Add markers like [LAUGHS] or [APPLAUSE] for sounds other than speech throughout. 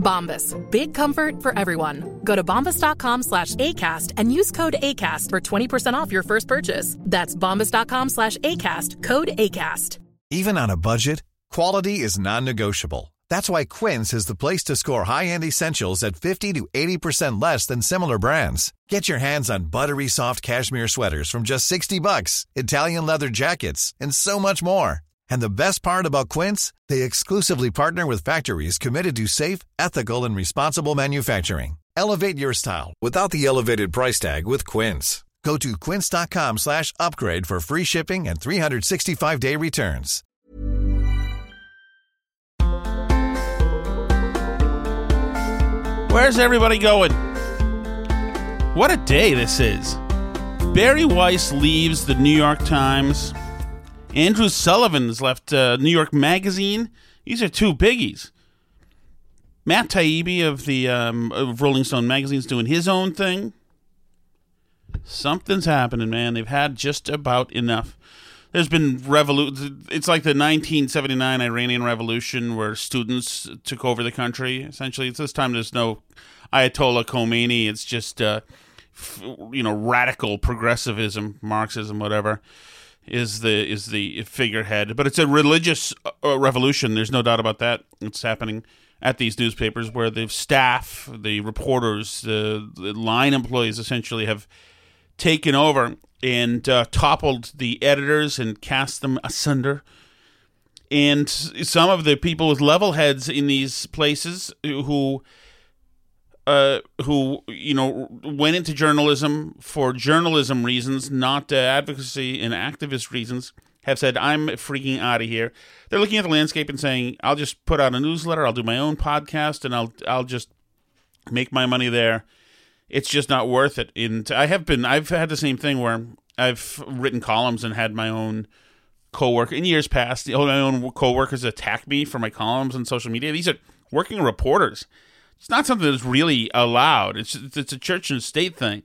Bombas. Big comfort for everyone. Go to bombas.com slash ACAST and use code ACAST for 20% off your first purchase. That's bombas.com slash ACAST. Code ACAST. Even on a budget, quality is non-negotiable. That's why Quince is the place to score high-end essentials at 50 to 80% less than similar brands. Get your hands on buttery soft cashmere sweaters from just 60 bucks, Italian leather jackets, and so much more. And the best part about Quince, they exclusively partner with factories committed to safe, ethical, and responsible manufacturing. Elevate your style without the elevated price tag with Quince. Go to quince.com slash upgrade for free shipping and 365-day returns. Where's everybody going? What a day this is. Bari Weiss leaves the New York Times. Andrew Sullivan has left uh, New York Magazine. These are two biggies. Matt Taibbi of the um, of Rolling Stone magazine's doing his own thing. Something's happening, man. They've had just about enough. There's been revolution. It's like the 1979 Iranian Revolution, where students took over the country. Essentially, it's this time there's no Ayatollah Khomeini. It's just uh, you know radical progressivism, Marxism, whatever is the is the figurehead. But it's a religious uh, revolution. There's no doubt about that. It's happening at these newspapers where the staff, the reporters, the, the line employees essentially have taken over and uh, toppled the editors and cast them asunder. And some of the people with level heads in these places who uh, who you know went into journalism for journalism reasons, not uh, advocacy and activist reasons, have said, "I'm freaking out of here." They're looking at the landscape and saying, "I'll just put out a newsletter. I'll do my own podcast, and I'll I'll just make my money there." It's just not worth it. And I have been, I've had the same thing where I've written columns and had my own coworker in years past. My own coworkers attack me for my columns on social media. These are working reporters it's not something that's really allowed. It's it's a church and state thing.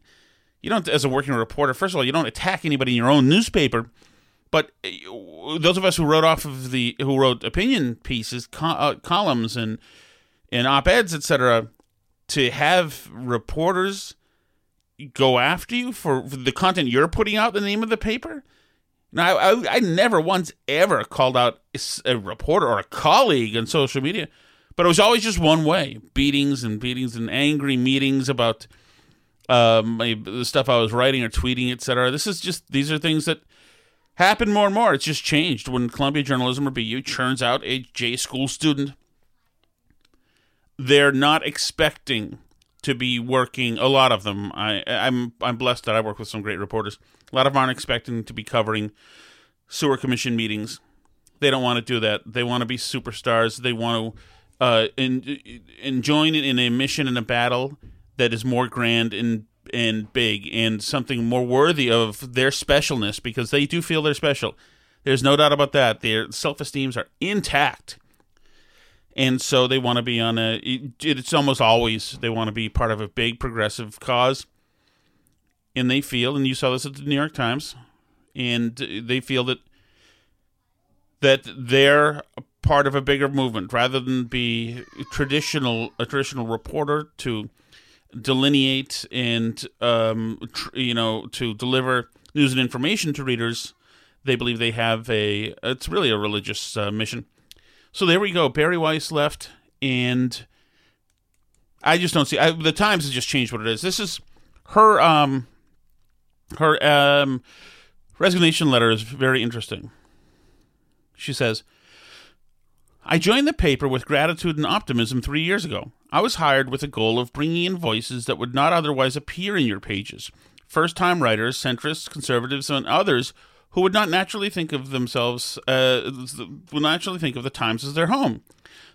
You don't, as a working reporter, first of all, you don't attack anybody in your own newspaper. But uh, those of us who wrote off of the who wrote opinion pieces, co- uh, columns, and and op eds, etc., to have reporters go after you for, for, the content you're putting out, the name of the paper. Now, I, I, I never once ever called out a reporter or a colleague on social media but it was always just one way beatings and beatings and angry meetings about um, the stuff I was writing or tweeting, etc. This is just, these are things that happen more and more. It's just changed. When Columbia Journalism or BU churns out a J school student, they're not expecting to be working. A lot of them, I, I'm I'm blessed that I work with some great reporters. A lot of them aren't expecting to be covering sewer commission meetings. They don't want to do that. They want to be superstars. They want to uh, in, in join in a mission in a battle that is more grand and and big and something more worthy of their specialness because they do feel they're special. There's no doubt about that. Their self esteems are intact. And so they want to be on a, it's almost always, they want to be part of a big progressive cause. And they feel, and you saw this at the New York Times, and they feel that that they're part of a bigger movement rather than be traditional a traditional reporter to delineate and um, tr- you know to deliver news and information to readers they believe they have a it's really a religious uh, mission. So there we go. Bari weiss left and i just don't see I, the times has just changed what it is. This is her um her um resignation letter is very interesting. She says, I joined the paper with gratitude and optimism three years ago. I was hired with a goal of bringing in voices that would not otherwise appear in your pages. First time writers, centrists, conservatives, and others who would not naturally think of themselves, uh, would naturally think of the Times as their home.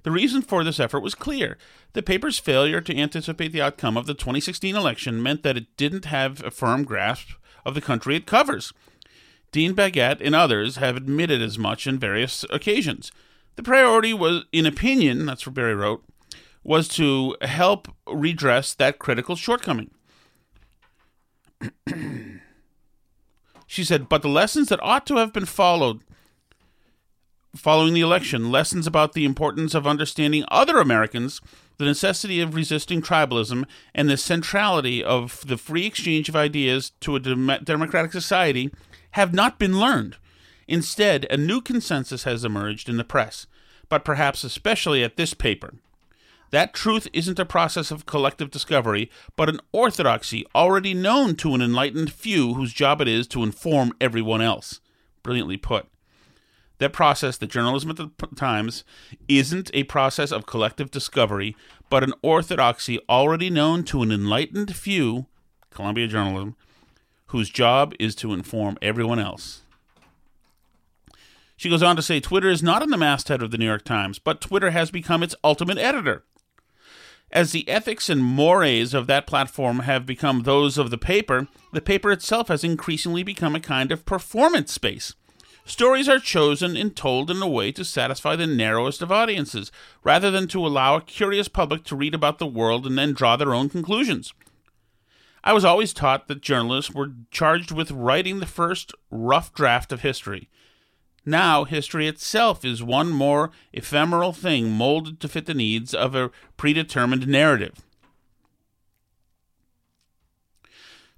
The reason for this effort was clear. The paper's failure to anticipate the outcome of the 2016 election meant that it didn't have a firm grasp of the country it covers. Dean Baquet and others have admitted as much on various occasions. The priority was, in opinion, that's what Bari wrote, was to help redress that critical shortcoming. [CLEARS THROAT] she said, but the lessons that ought to have been followed following the election, lessons about the importance of understanding other Americans, the necessity of resisting tribalism, and the centrality of the free exchange of ideas to a dem- democratic society have not been learned. Instead, a new consensus has emerged in the press, but perhaps especially at this paper. That truth isn't a process of collective discovery, but an orthodoxy already known to an enlightened few whose job it is to inform everyone else. Brilliantly put. That process, the journalism at the Times, isn't a process of collective discovery, but an orthodoxy already known to an enlightened few, Columbia Journalism, whose job is to inform everyone else. She goes on to say Twitter is not in the masthead of the New York Times, but Twitter has become its ultimate editor. As the ethics and mores of that platform have become those of the paper, the paper itself has increasingly become a kind of performance space. Stories are chosen and told in a way to satisfy the narrowest of audiences, rather than to allow a curious public to read about the world and then draw their own conclusions. I was always taught that journalists were charged with writing the first rough draft of history. Now, history itself is one more ephemeral thing molded to fit the needs of a predetermined narrative.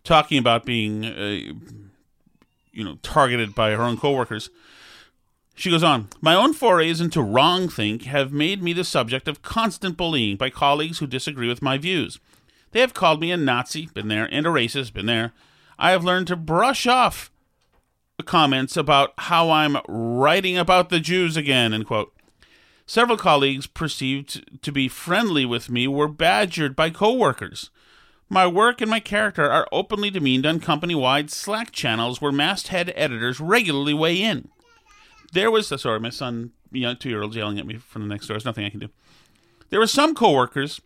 Talking about being, uh, you know, targeted by her own coworkers, she goes on, My own forays into wrong think have made me the subject of constant bullying by colleagues who disagree with my views. They have called me a Nazi, been there, and a racist, been there. I have learned to brush off comments about how I'm writing about the Jews again, end quote. Several colleagues perceived to be friendly with me were badgered by coworkers. My work and my character are openly demeaned on company wide Slack channels where masthead editors regularly weigh in. There was, sorry, my son, you know, two year old yelling at me from the next door. There's nothing I can do. There were some coworkers.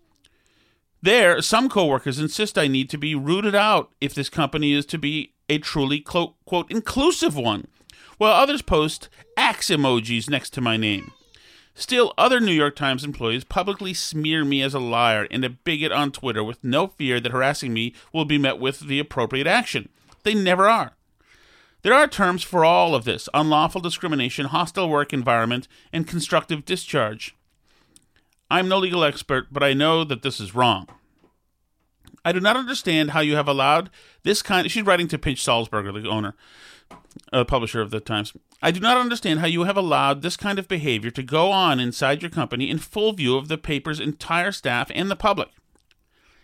There, some coworkers insist I need to be rooted out if this company is to be a truly quote, quote inclusive one, while others post axe emojis next to my name. Still, other New York Times employees publicly smear me as a liar and a bigot on Twitter with no fear that harassing me will be met with the appropriate action. They never are. There are terms for all of this unlawful discrimination, hostile work environment, and constructive discharge. I'm no legal expert, but I know that this is wrong. I do not understand how you have allowed this kind. She's writing to Pinch Sulzberger, the owner, uh, publisher of the Times. I do not understand how you have allowed this kind of behavior to go on inside your company in full view of the paper's entire staff and the public.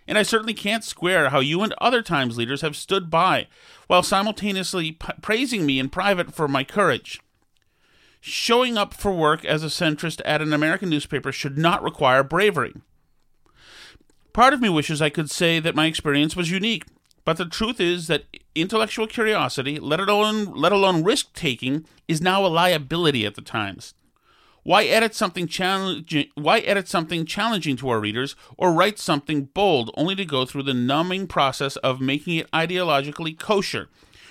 And I certainly can't square how you and other Times leaders have stood by while simultaneously p- praising me in private for my courage. Showing up for work as a centrist at an American newspaper should not require bravery. Part of me wishes I could say that my experience was unique, but the truth is that intellectual curiosity, let alone let alone risk taking, is now a liability at the Times. Why edit something challenging? Why edit something challenging to our readers, or write something bold only to go through the numbing process of making it ideologically kosher,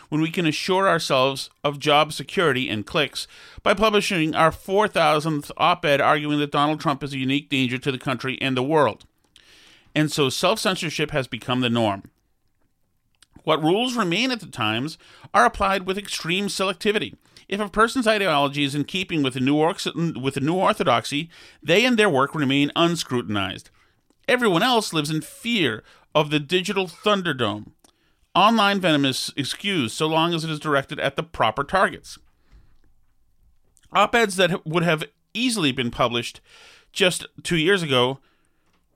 when we can assure ourselves of job security and clicks by publishing our four thousandth op-ed arguing that Donald Trump is a unique danger to the country and the world? And so self censorship has become the norm. What rules remain at the Times are applied with extreme selectivity. If a person's ideology is in keeping with the new, with the new orthodoxy, they and their work remain unscrutinized. Everyone else lives in fear of the digital thunderdome. Online venom is excused so long as it is directed at the proper targets. Op eds that would have easily been published just two years ago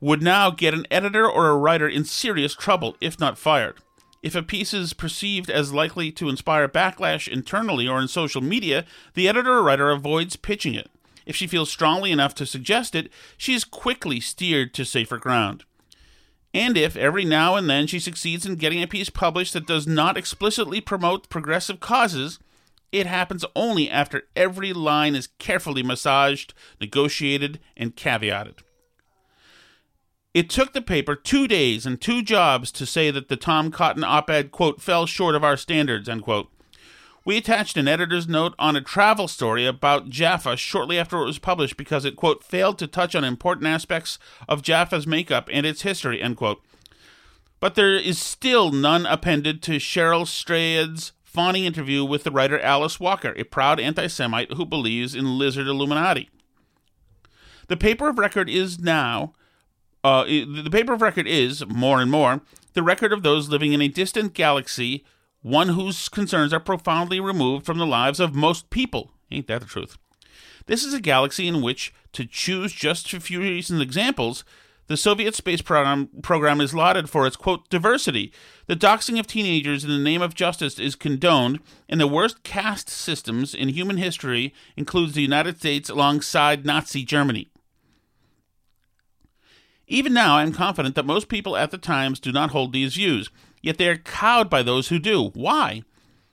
would now get an editor or a writer in serious trouble, if not fired. If a piece is perceived as likely to inspire backlash internally or in social media, the editor or writer avoids pitching it. If she feels strongly enough to suggest it, she is quickly steered to safer ground. And if every now and then she succeeds in getting a piece published that does not explicitly promote progressive causes, it happens only after every line is carefully massaged, negotiated, and caveated. It took the paper two days and two jobs to say that the Tom Cotton op ed, quote, fell short of our standards. We attached an editor's note on a travel story about Jaffa shortly after it was published because it, quote, failed to touch on important aspects of Jaffa's makeup and its history, end quote. But there is still none appended to Cheryl Strayed's fawning interview with the writer Alice Walker, a proud anti Semite who believes in lizard Illuminati. The paper of record is now uh, the paper of record is, more and more, the record of those living in a distant galaxy, one whose concerns are profoundly removed from the lives of most people. Ain't that the truth? This is a galaxy in which, to choose just a few recent examples, the Soviet space program, program is lauded for its, quote, diversity. The doxing of teenagers in the name of justice is condoned, and the worst caste systems in human history includes the United States alongside Nazi Germany. Even now, I am confident that most people at the Times do not hold these views, yet they are cowed by those who do. Why?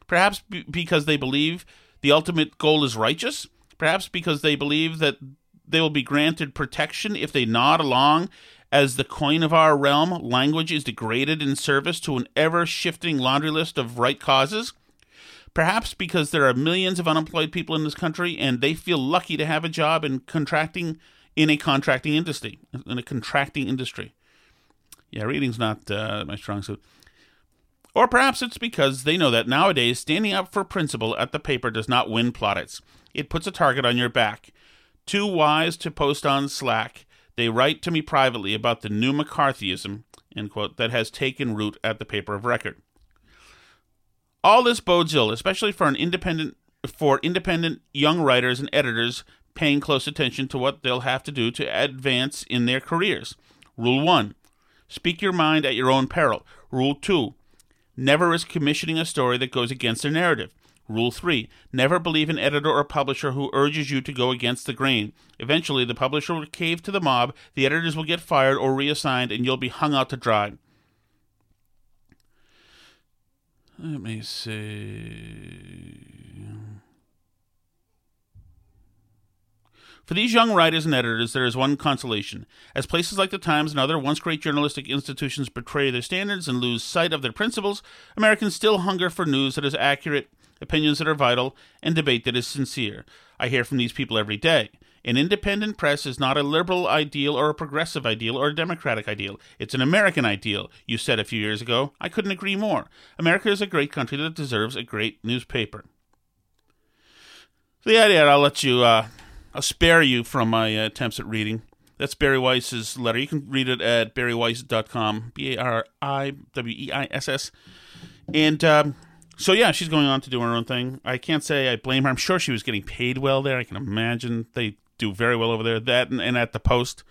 Perhaps b- because they believe the ultimate goal is righteous? Perhaps because they believe that they will be granted protection if they nod along as the coin of our realm, language is degraded in service to an ever shifting laundry list of right causes? Perhaps because there are millions of unemployed people in this country and they feel lucky to have a job in contracting in a contracting industry. In a contracting industry. Yeah, reading's not uh, my strong suit. Or perhaps it's because they know that nowadays standing up for principle at the paper does not win plaudits. It puts a target on your back. Too wise to post on Slack, they write to me privately about the new McCarthyism, quote, that has taken root at the paper of record. All this bodes ill, especially for an independent for independent young writers and editors paying close attention to what they'll have to do to advance in their careers. Rule 1 Speak your mind at your own peril. Rule 2 Never risk commissioning a story that goes against their narrative. Rule 3 Never believe an editor or publisher who urges you to go against the grain. Eventually, the publisher will cave to the mob, the editors will get fired or reassigned, and you'll be hung out to dry. Let me see. For these young writers and editors, there is one consolation. As places like the Times and other once great journalistic institutions betray their standards and lose sight of their principles, Americans still hunger for news that is accurate, opinions that are vital, and debate that is sincere. I hear from these people every day. An independent press is not a liberal ideal or a progressive ideal or a democratic ideal. It's an American ideal, you said a few years ago. I couldn't agree more. America is a great country that deserves a great newspaper. So, yeah, yeah, I'll let you uh, I'll spare you from my uh, attempts at reading. That's Bari Weiss's letter. You can read it at bariweiss.com, B A R I W E I S S. And um, so, yeah, she's going on to do her own thing. I can't say I blame her. I'm sure she was getting paid well there. I can imagine they do very well over there. That and, and at the Post.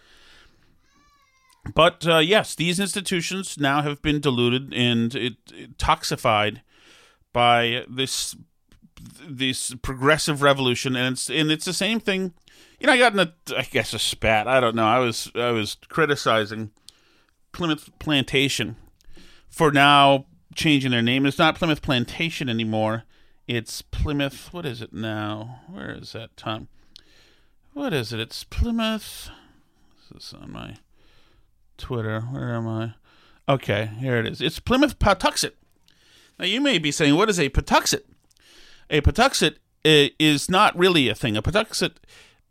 But uh, yes, these institutions now have been diluted and it, it toxified by this this progressive revolution, and it's and it's the same thing. You know, I got in a I guess a spat. I don't know. I was I was criticizing Plymouth Plantation for now changing their name. It's not Plymouth Plantation anymore. It's Plymouth. What is it now? Where is that, Tom? What is it? It's Plymouth. This is on my Twitter. Where am I? Okay, here it is. It's Plymouth Patuxet. Now you may be saying, what is a Patuxet? A Patuxet uh, is not really a thing. A Patuxet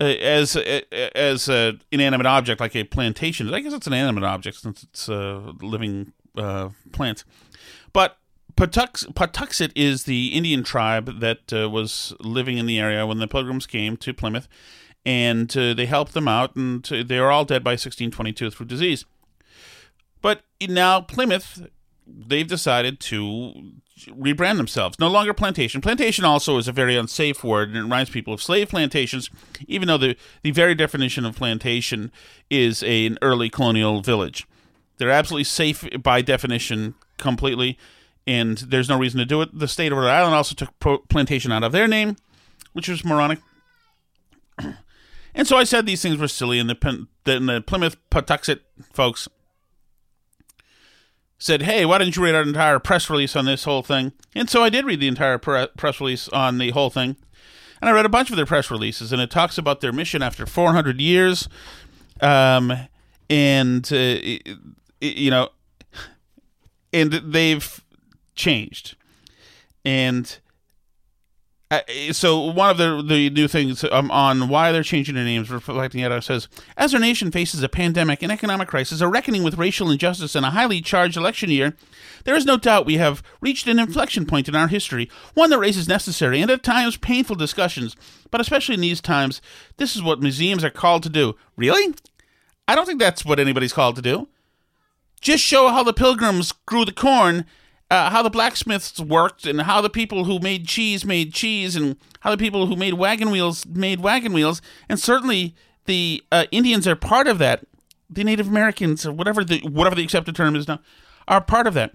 uh, as uh, as an inanimate object like a plantation. I guess it's an animate object since it's a living uh, plant. But Patux, Patuxet is the Indian tribe that uh, was living in the area when the Pilgrims came to Plymouth, and uh, they helped them out, and they were all dead by 1622 through disease. But now Plymouth, they've decided to rebrand themselves. No longer plantation. Plantation also is a very unsafe word, and it reminds people of slave plantations, even though the, the very definition of plantation is a, an early colonial village. They're absolutely safe by definition, completely. and there's no reason to do it. The state of Rhode Island also took pro- plantation out of their name, which was moronic. [CLEARS THROAT] and so I said these things were silly, and the, the, the Plymouth Patuxet folks said, "Hey, why didn't you read our entire press release on this whole thing?" And so I did read the entire pre- press release on the whole thing, and I read a bunch of their press releases, and it talks about their mission after 400 years, um, and uh, you know, and they've changed, and. Uh, so one of the the new things um, on why they're changing their names, reflecting it, says, as our nation faces a pandemic, an economic crisis, a reckoning with racial injustice, and a highly charged election year, there is no doubt we have reached an inflection point in our history, one that raises necessary and at times painful discussions. But especially in these times, this is what museums are called to do. Really? I don't think that's what anybody's called to do. Just show how the pilgrims grew the corn uh, how the blacksmiths worked and how the people who made cheese made cheese and how the people who made wagon wheels made wagon wheels. And certainly the uh, Indians are part of that. The Native Americans or whatever the whatever the accepted term is now are part of that.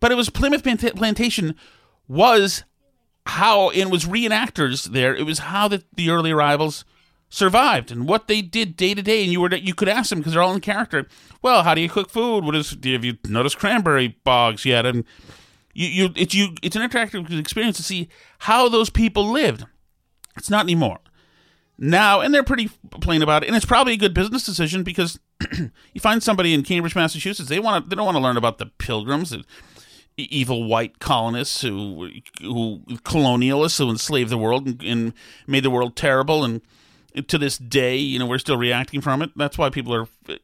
But it was Plymouth Plantation was how and was reenactors there. It was how the, the early arrivals survived and what they did day to day and you were you could ask them because they're all in character well how do you cook food? What is have you noticed cranberry bogs yet? And you, you it's you it's an interactive experience to see how those people lived. It's not anymore. Now and they're pretty plain about it and it's probably a good business decision because [CLEARS THROAT] you find somebody in cambridge massachusetts they want to they don't want to learn about the pilgrims the evil white colonists who who colonialists who enslaved the world and, and made the world terrible and to this day, you know, we're still reacting from it. That's why people are uh,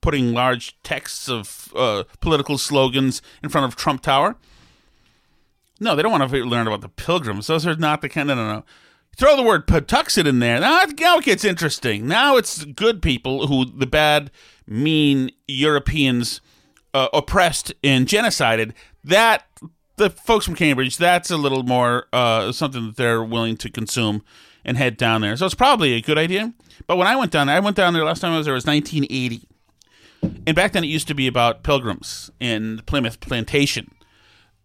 putting large texts of uh, political slogans in front of Trump Tower. No, they don't want to learn about the pilgrims. Those are not the kind. No, no, no. Throw the word Patuxet in there. Now, now it gets interesting. Now it's good people who the bad, mean Europeans uh, oppressed and genocided. That the folks from Cambridge. That's a little more uh, something that they're willing to consume and head down there. So it's probably a good idea. But when I went down there, I went down there last time I was there was 1980. And back then it used to be about pilgrims in Plymouth Plantation.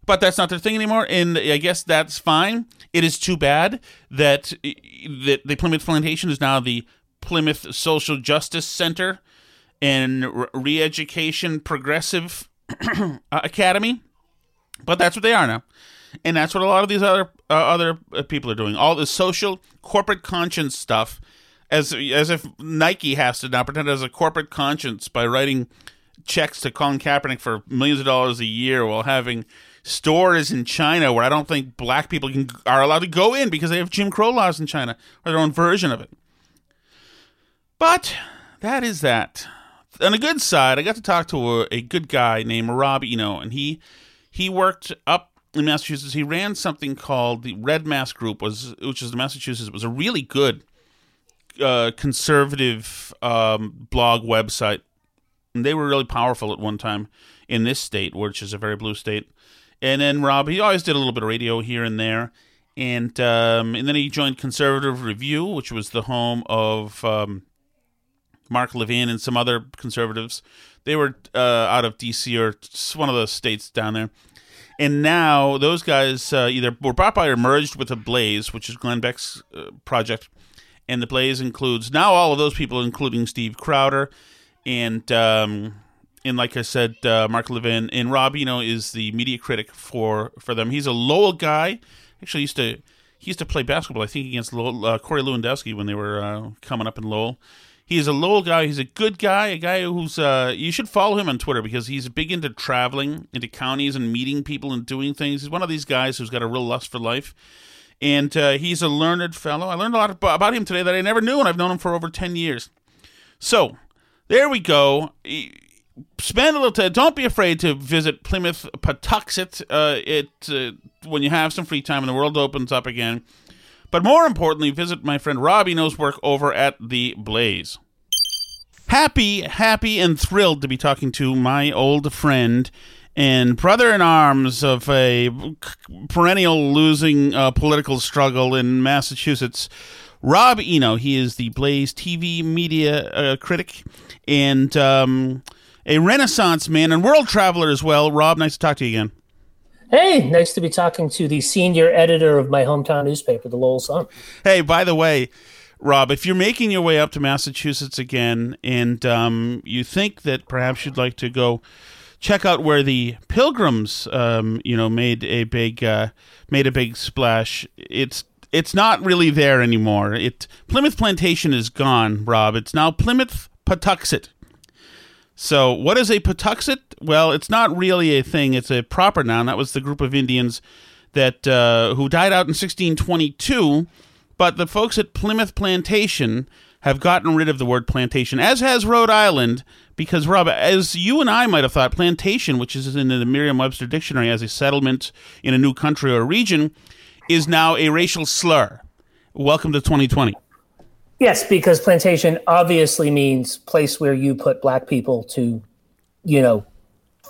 But that's not their thing anymore, and I guess that's fine. It is too bad that that the Plymouth Plantation is now the Plymouth Social Justice Center and Re-Education Progressive [CLEARS THROAT] Academy. But that's what they are now and that's what a lot of these other uh, other uh, people are doing. All the social corporate conscience stuff, as as if Nike has to now pretend as a corporate conscience by writing checks to Colin Kaepernick for millions of dollars a year while having stores in China where I don't think black people can are allowed to go in because they have Jim Crow laws in China or their own version of it. But that is that. On the good side, I got to talk to a, a good guy named Rob Eno, and he he worked up in Massachusetts. He ran something called the Red Mass Group, was which is Massachusetts. It was a really good uh, conservative um, blog website. And they were really powerful at one time in this state, which is a very blue state. And then Rob, he always did a little bit of radio here and there, and um, and then he joined Conservative Review, which was the home of um, Mark Levin and some other conservatives. They were uh, out of D.C. or one of the states down there and now those guys uh, either were bought by or merged with the Blaze, which is Glenn Beck's uh, project, and the Blaze includes now all of those people, including Steve Crowder, and um, and like I said, uh, Mark Levin and Rob you know, is the media critic for for them. He's a Lowell guy. Actually, used to he used to play basketball. I think against Lowell, uh, Corey Lewandowski when they were uh, coming up in Lowell. He is a loyal guy. He's a good guy, a guy who's uh, you should follow him on Twitter because he's big into traveling into counties and meeting people and doing things. He's one of these guys who's got a real lust for life, and uh, he's a learned fellow. I learned a lot about him today that I never knew, and I've known him for over ten years. So there we go. Spend a little time. Don't be afraid to visit Plymouth Patuxet. Uh, it uh, when you have some free time and the world opens up again. But more importantly, visit my friend Rob Eno's work over at The Blaze. Happy, happy, and thrilled to be talking to my old friend and brother in arms of a perennial losing uh, political struggle in Massachusetts. Rob Eno, he is the Blaze TV media uh, critic and um, a Renaissance man and world traveler as well. Rob, nice to talk to you again. Hey, nice to be talking to the senior editor of my hometown newspaper, the Lowell Sun. Hey, by the way, Rob, if you're making your way up to Massachusetts again and um, you think that perhaps you'd like to go check out where the Pilgrims, um, you know, made a big uh, made a big splash, it's it's not really there anymore. It Plymouth Plantation is gone, Rob. It's now Plymouth Patuxet. So, what is a Patuxet? Well, it's not really a thing. It's a proper noun. That was the group of Indians that uh, who died out in 1622 but the folks at Plymouth Plantation have gotten rid of the word plantation, as has Rhode Island, because, Rob, as you and I might have thought, plantation, which is in the Merriam Webster dictionary as a settlement in a new country or region, is now a racial slur. Welcome to 2020. Yes, because plantation obviously means place where you put black people to, you know,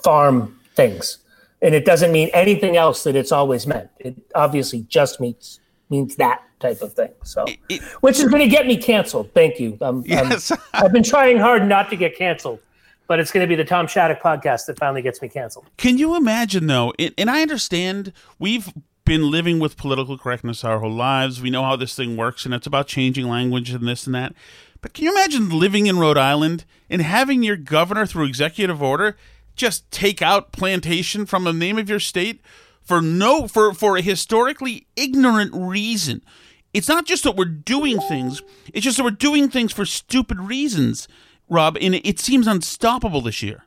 farm things. And it doesn't mean anything else that it's always meant. It obviously just means means that type of thing. So, it, which is going to get me canceled. Thank you. Um, yes. [LAUGHS] i have been trying hard not to get canceled, but it's going to be the Tom Shattuck podcast that finally gets me canceled. Can you imagine though? and I understand we've been living with political correctness our whole lives. We know how this thing works, and it's about changing language and this and that. But can you imagine living in Rhode Island and having your governor, through executive order, just take out plantation from the name of your state for no for for a historically ignorant reason? it's not just that we're doing things, it's just that we're doing things for stupid reasons, Rob, and it seems unstoppable this year.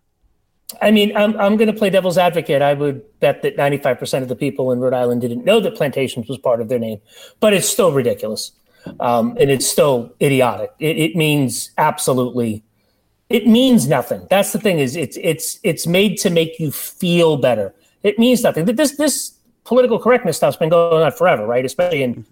I mean, I'm, I'm going to play devil's advocate. I would bet that 95% of the people in Rhode Island didn't know that plantations was part of their name, but it's still ridiculous. Um, and it's still idiotic. It, it means absolutely, it means nothing. That's the thing is it's, it's, it's made to make you feel better. It means nothing. This, this political correctness stuff's been going on forever, right? Especially in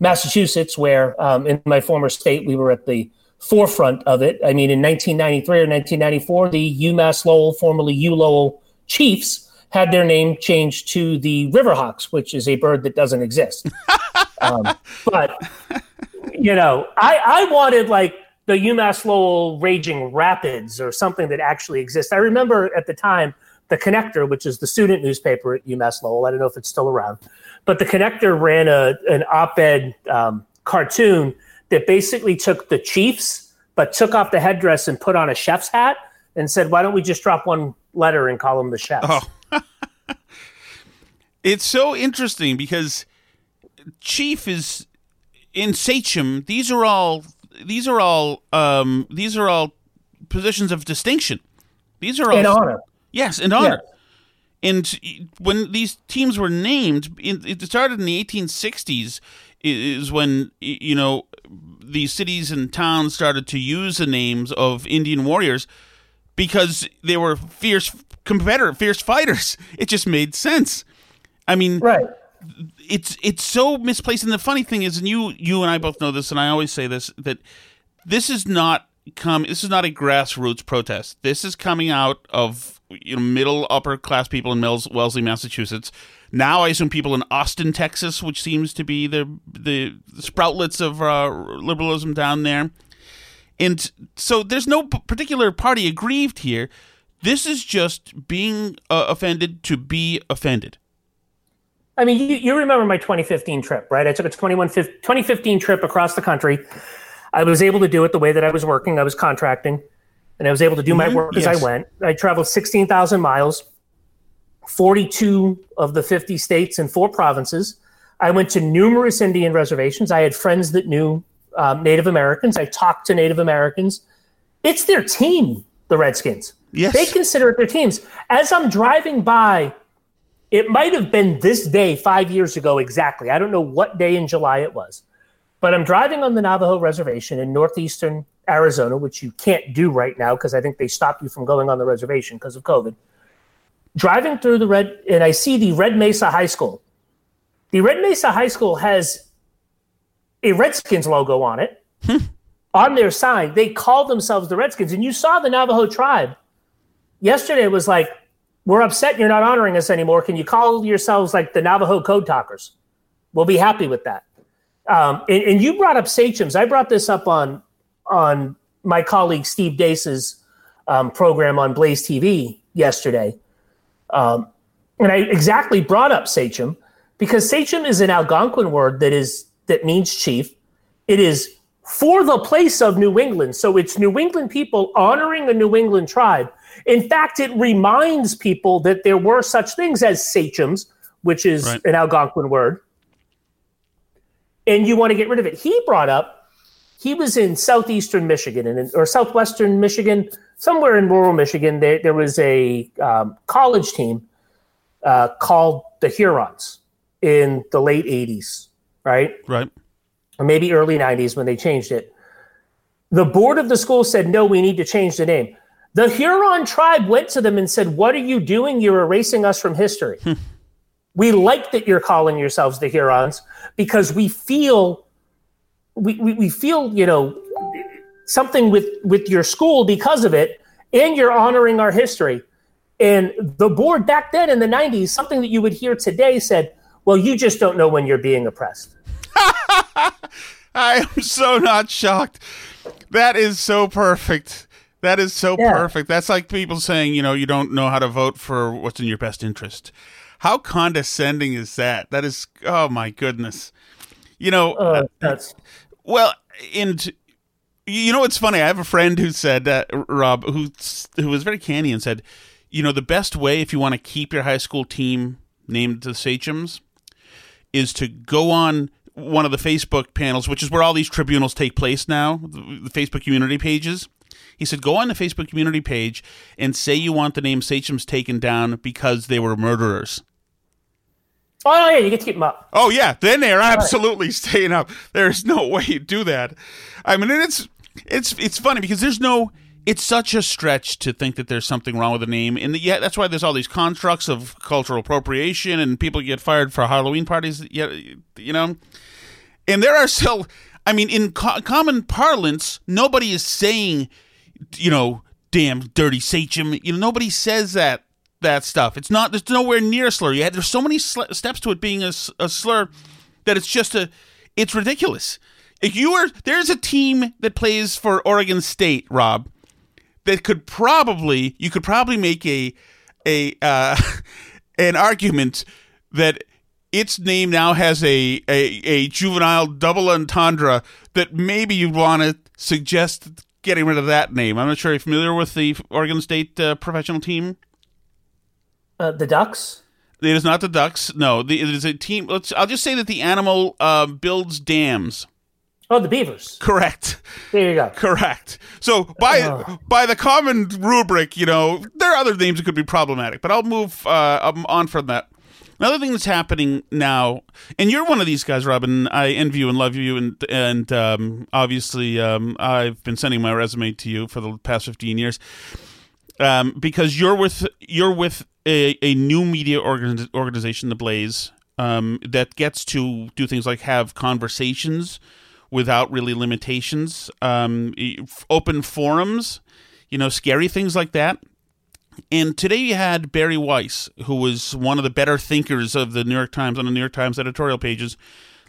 Massachusetts, where um, in my former state we were at the forefront of it. I mean, in 1993 or 1994, the UMass Lowell, formerly U Lowell Chiefs, had their name changed to the Riverhawks, which is a bird that doesn't exist. [LAUGHS] um, but you know, I, I wanted like the UMass Lowell Raging Rapids or something that actually exists. I remember at the time the Connector, which is the student newspaper at UMass Lowell. I don't know if it's still around. But the Connector ran a an op-ed um, cartoon that basically took the Chiefs, but took off the headdress and put on a chef's hat and said, "Why don't we just drop one letter and call them the chefs?" Oh. [LAUGHS] it's so interesting because Chief is in Sachem. These are all these are all um, these are all positions of distinction. These are all in honor. Yes, in honor. And when these teams were named, it started in the 1860s. Is when you know these cities and towns started to use the names of Indian warriors because they were fierce competitor, fierce fighters. [LAUGHS] It just made sense. I mean, right? It's it's so misplaced. And the funny thing is, and you you and I both know this, and I always say this that this is not come. This is not a grassroots protest. This is coming out of you know middle upper class people in Mills, Wellesley, Massachusetts. Now I assume people in Austin, Texas, which seems to be the the sproutlets of uh, liberalism down there. And so there's no particular party aggrieved here. This is just being uh, offended to be offended. I mean, you, you remember my 2015 trip, right? I took a 2015 trip across the country. I was able to do it the way that I was working. I was contracting and I was able to do my mm-hmm. work yes. as I went. I traveled 16,000 miles, 42 of the 50 states and four provinces. I went to numerous Indian reservations. I had friends that knew um, Native Americans. I talked to Native Americans. It's their team, the Redskins. Yes. They consider it their teams. As I'm driving by, it might have been this day five years ago exactly. I don't know what day in July it was, but I'm driving on the Navajo reservation in northeastern Arizona, which you can't do right now because I think they stopped you from going on the reservation because of COVID. Driving through the red, and I see the Red Mesa High School. The Red Mesa High School has a Redskins logo on it. Hmm. on their sign, they call themselves the Redskins. And you saw the Navajo tribe yesterday was like, We're upset you're not honoring us anymore. Can you call yourselves like the Navajo Code Talkers? We'll be happy with that. Um, and, and, you brought up sachems. I brought this up on on my colleague Steve Deace's um, program on Blaze TV yesterday. Um, and I exactly brought up sachem because sachem is an Algonquin word that is that means chief. It is for the place of New England. So it's New England people honoring a New England tribe. In fact, it reminds people that there were such things as sachems, which is right. an Algonquin word. And you want to get rid of it. He brought up, he was in southeastern Michigan and or southwestern Michigan, somewhere in rural Michigan. There, there was a um, college team uh, called the Hurons in the late 80s, right? Right or maybe early 90s when they changed it. The board of the school said, no, we need to change the name. The Huron tribe went to them and said, What are you doing? You're erasing us from history. Hmm. we like that you're calling yourselves the Hurons because we feel we, we, we feel, you know, something with, with your school because of it, and you're honoring our history. And the board back then in the 90s, something that you would hear today said, Well, you just don't know when you're being oppressed. [LAUGHS] I am so not shocked. That is so perfect. That is so yeah. perfect. That's like people saying, you know, you don't know how to vote for what's in your best interest. How condescending is that? That is, oh my goodness. You know, uh, that's well, and you know what's funny? I have a friend who said, uh, Rob, who who was very canny and said, you know, the best way if you want to keep your high school team named the Sachems is to go on one of the Facebook panels, which is where all these tribunals take place now, the Facebook community pages. He said, go on the Facebook community page and say you want the name Sachems taken down because they were murderers. Oh yeah, you get to keep them up. Oh yeah, then they're absolutely right. [LAUGHS] staying up. There's no way you do that. I mean, it's it's it's funny because there's no. It's such a stretch to think that there's something wrong with the name, and yeah, that's why there's all these constructs of cultural appropriation, and people get fired for Halloween parties. You know, and there are still, I mean, in co- common parlance, nobody is saying, you know, damn dirty sachem. You know, nobody says that that stuff. It's not. There's nowhere near a slur. Yeah, there's so many sl- steps to it being a, a slur that it's just a. It's ridiculous. If you were there's a team that plays for Oregon State, Rob, that could probably you could probably make a a uh, [LAUGHS] an argument that its name now has a, a, a juvenile double entendre that maybe you'd want to suggest getting rid of that name. I'm not sure. you're familiar with the Oregon State uh, professional team? Uh, the Ducks. It is not the Ducks. No, the, it is a team. Let's. I'll just say that the animal uh, builds dams. Oh, the Beavers. Correct. There you go. Correct. So by uh. by the common rubric, you know, there are other names that could be problematic, but I'll move uh, on from that. Another thing that's happening now, and you're one of these guys, Robin. I envy you and love you, and and um, obviously um, I've been sending my resume to you for the past fifteen years um, because you're with you're with a, a new media organ- organization, the Blaze, um, that gets to do things like have conversations without really limitations, um, open forums, you know, scary things like that. And today you had Bari Weiss, who was one of the better thinkers of the New York Times on the New York Times editorial pages,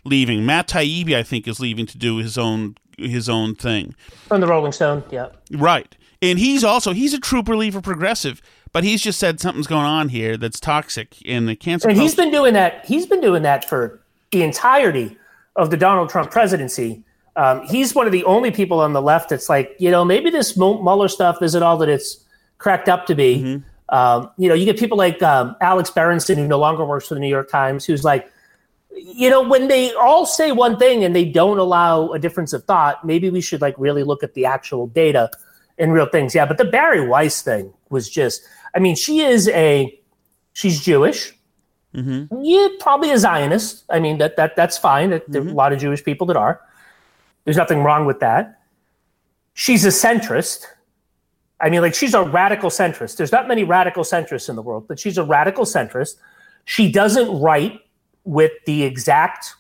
leaving. Matt Taibbi, I think, is leaving to do his own his own thing. From the Rolling Stone, yeah. Right. And he's also he's a true believer progressive, but he's just said something's going on here that's toxic in the cancer. And he's been doing that. He's been doing that for the entirety of the Donald Trump presidency. Um, he's one of the only people on the left that's like, you know, maybe this Mueller stuff isn't all that it's cracked up to be. Mm-hmm. Um, you know, you get people like um, Alex Berenson, who no longer works for the New York Times, who's like, you know, when they all say one thing and they don't allow a difference of thought, maybe we should like really look at the actual data and real things. Yeah, but the Bari Weiss thing was just, I mean, she is a, she's Jewish. Mm-hmm. Yeah, probably a Zionist. I mean, that that that's fine. Mm-hmm. There are a mm-hmm. lot of Jewish people that are. There's nothing wrong with that. She's a centrist. I mean, like she's a radical centrist. There's not many radical centrists in the world, but she's a radical centrist. She doesn't write with the exact,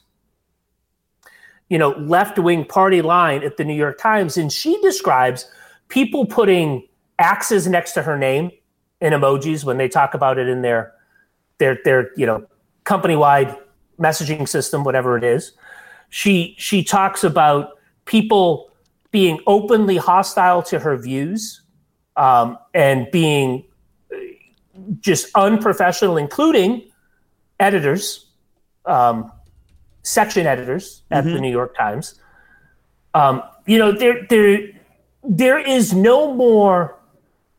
you know, left wing party line at the New York Times. And she describes people putting axes next to her name in emojis when they talk about it in their their their you know company wide messaging system, whatever it is. She she talks about people being openly hostile to her views um, and being just unprofessional, including editors, um, section editors at the New York Times. Um, you know, there there there is no more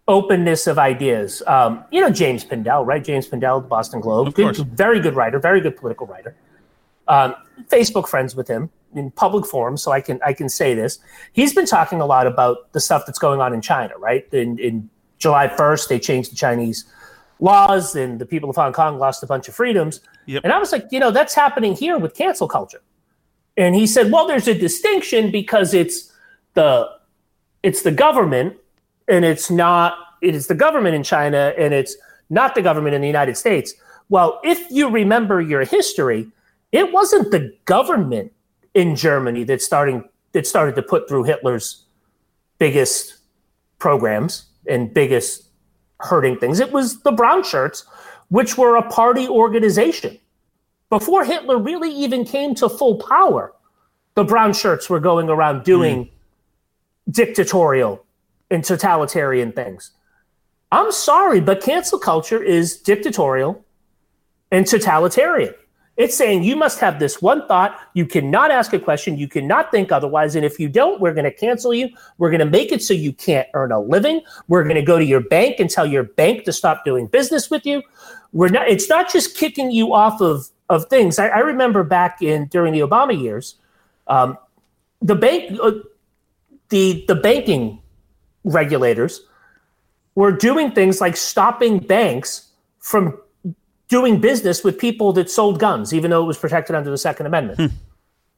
openness of ideas. Um, you know, James Pindell, right? James Pindell, the Boston Globe, good, very good writer, very good political writer. Um, Facebook friends with him in public forums, so I can I can say this. He's been talking a lot about the stuff that's going on in China, right? In, in July first, they changed the Chinese laws, and the people of Hong Kong lost a bunch of freedoms. Yep. And I was like, you know, that's happening here with cancel culture. And he said, well, there's a distinction because it's the it's the government and it's not it is the government in China and it's not the government in the United States. Well, if you remember your history, it wasn't the government in Germany that starting that started to put through Hitler's biggest programs and biggest hurting things. It was the brown shirts, which were a party organization. Before Hitler really even came to full power, the brown shirts were going around doing hmm. Dictatorial and totalitarian things. I'm sorry, but cancel culture is dictatorial and totalitarian. It's saying you must have this one thought. You cannot ask a question. You cannot think otherwise. And if you don't, we're going to cancel you. We're going to make it so you can't earn a living. We're going to go to your bank and tell your bank to stop doing business with you. We're not. It's not just kicking you off of of things. I, I remember back in during the Obama years, um, the bank, uh, the the banking regulators were doing things like stopping banks from doing business with people that sold guns, even though it was protected under the Second Amendment. Hmm.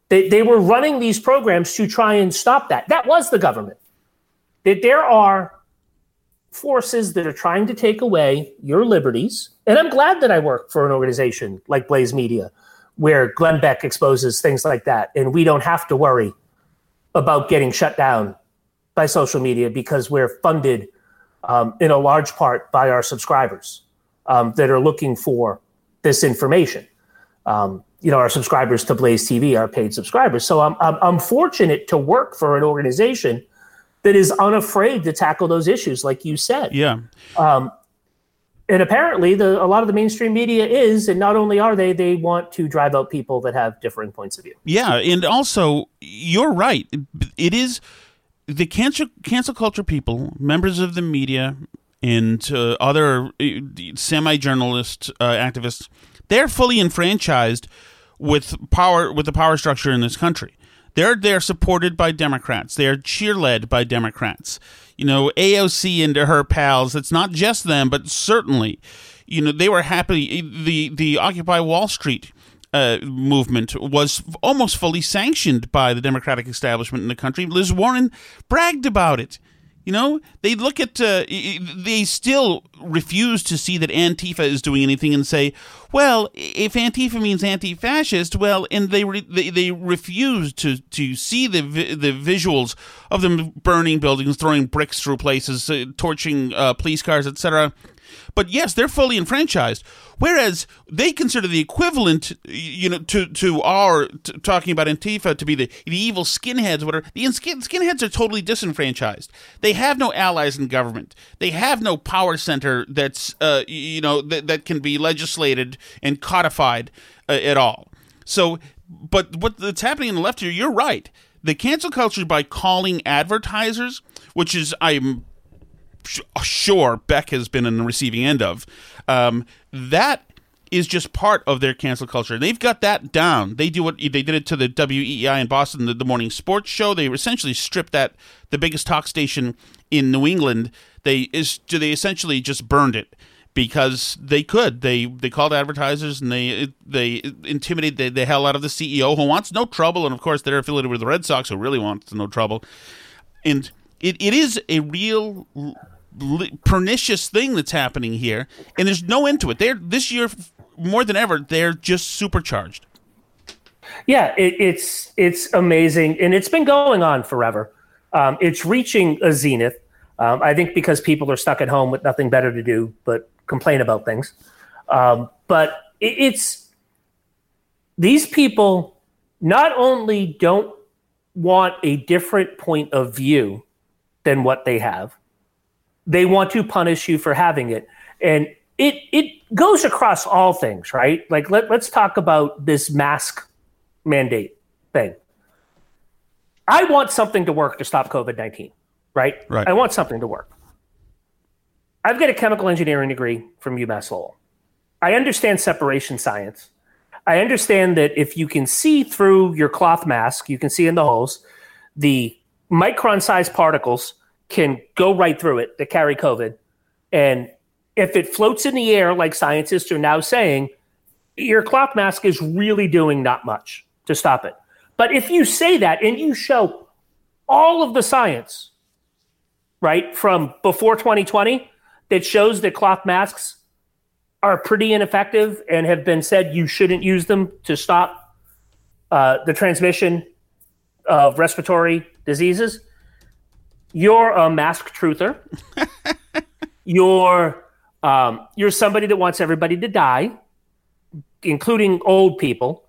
They, they were running these programs to try and stop that. That was the government. That there are forces that are trying to take away your liberties. And I'm glad that I work for an organization like Blaze Media, where Glenn Beck exposes things like that. And we don't have to worry about getting shut down by social media because we're funded um, in a large part by our subscribers um, that are looking for this information. Um, you know, our subscribers to Blaze TV, our paid subscribers. So I'm, I'm, I'm fortunate to work for an organization that is unafraid to tackle those issues, like you said. Yeah. And apparently, the, a lot of the mainstream media is, and not only are they, they want to drive out people that have differing points of view. Yeah, and also you're right. It is the cancel cancel culture people, members of the media, and uh, other semi journalist uh, activists. They're fully enfranchised with power with the power structure in this country. They're they're supported by Democrats. They're cheerled by Democrats. You know, AOC and her pals. It's not just them, but certainly, you know, they were happy. The the Occupy Wall Street uh, movement was almost fully sanctioned by the Democratic establishment in the country. Liz Warren bragged about it. You know, they look at, uh, they still refuse to see that Antifa is doing anything and say, well, if Antifa means anti-fascist, well, and they re- they, they refuse to, to see the vi- the visuals of them burning buildings, throwing bricks through places, uh, torching uh, police cars, etc. But yes, they're fully enfranchised. Whereas they consider the equivalent, you know, to to our talking about Antifa to be the the evil skinheads, whatever. The skin, skinheads are totally disenfranchised. They have no allies in government. They have no power center that's uh, you know that that can be legislated and codified uh, at all. So, but what's happening in the left here? You're right. The cancel culture by calling advertisers, which is I'm sure Beck has been in the receiving end of. Um, that is just part of their cancel culture. They've got that down. They do what they did it to the WEEI in Boston, the, the morning sports show. They essentially stripped that the biggest talk station in New England. They is do they essentially just burned it because they could. They they called advertisers and they they intimidated the, the hell out of the CEO who wants no trouble, and of course they're affiliated with the Red Sox who really wants no trouble. And it, it is a real pernicious thing that's happening here, and there's no end to it. They're this year more than ever. They're just supercharged. Yeah, it, it's it's amazing, and it's been going on forever. Um, it's reaching a zenith. Um, I think because people are stuck at home with nothing better to do but complain about things. Um, but it, it's these people not only don't want a different point of view than what they have, they want to punish you for having it. And it it goes across all things, right? Like let, let's talk about this mask mandate thing. I want something to work to stop COVID 19, right? Right. I want something to work. I've got a chemical engineering degree from UMass Lowell. I understand separation science. I understand that if you can see through your cloth mask, you can see in the holes, the micron sized particles can go right through it that carry COVID. And if it floats in the air, like scientists are now saying, your cloth mask is really doing not much to stop it. But if you say that and you show all of the science, right, from before 2020 that shows that cloth masks are pretty ineffective and have been said you shouldn't use them to stop uh, the transmission of respiratory diseases, you're a mask truther. [LAUGHS] you're um, you're somebody that wants everybody to die, including old people.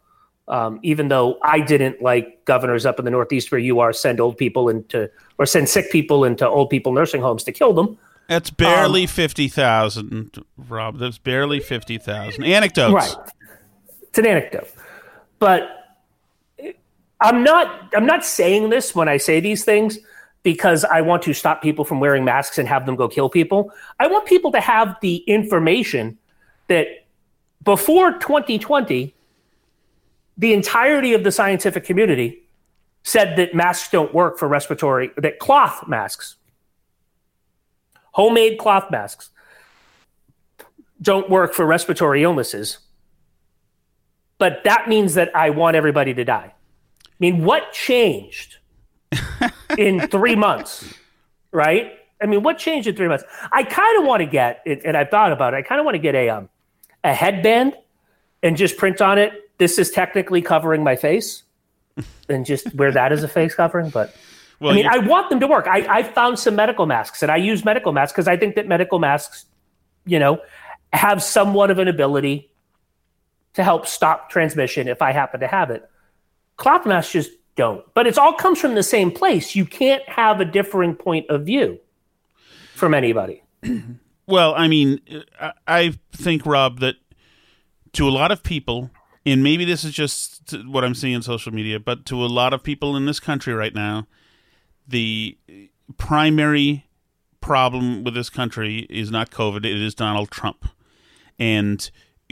Um, even though I didn't like governors up in the Northeast where you are send old people into or send sick people into old people nursing homes to kill them. That's barely um, fifty thousand, Rob. That's barely fifty thousand. Anecdotes, right? It's an anecdote, but I'm not. I'm not saying this when I say these things because I want to stop people from wearing masks and have them go kill people. I want people to have the information that before 2020 the entirety of the scientific community said that masks don't work for respiratory, that cloth masks, homemade cloth masks, don't work for respiratory illnesses. But that means that I want everybody to die. I mean, what changed [LAUGHS] in three months, right? I mean, what changed in three months? I kind of want to get, and I've thought about it, I kind of want to get a, um, a headband and just print on it this is technically covering my face and just wear that as a face covering. But well, I mean, I want them to work. I, I found some medical masks and I use medical masks because I think that medical masks, you know, have somewhat of an ability to help stop transmission if I happen to have it. Cloth masks just don't. But it all comes from the same place. You can't have a differing point of view from anybody. [CLEARS THROAT] Well, I mean, I think, Rob, that to a lot of people, and maybe this is just what I'm seeing in social media, but to a lot of people in this country right now, the primary problem with this country is not COVID, it is Donald Trump. And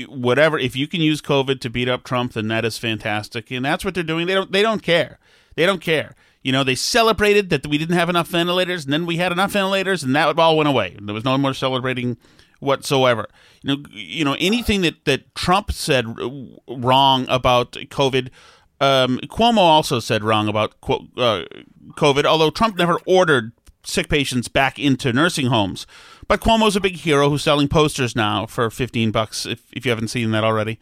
whatever if you can use COVID to beat up Trump, then that is fantastic. And that's what they're doing. They don't they don't care. They don't care. You know, they celebrated that we didn't have enough ventilators, and then we had enough ventilators, and that all went away. There was no more celebrating whatsoever. You know, you know anything that that Trump said wrong about COVID. Um, Cuomo also said wrong about uh, COVID, although Trump never ordered sick patients back into nursing homes. But Cuomo's a big hero who's selling posters now for 15 bucks if, if you haven't seen that already.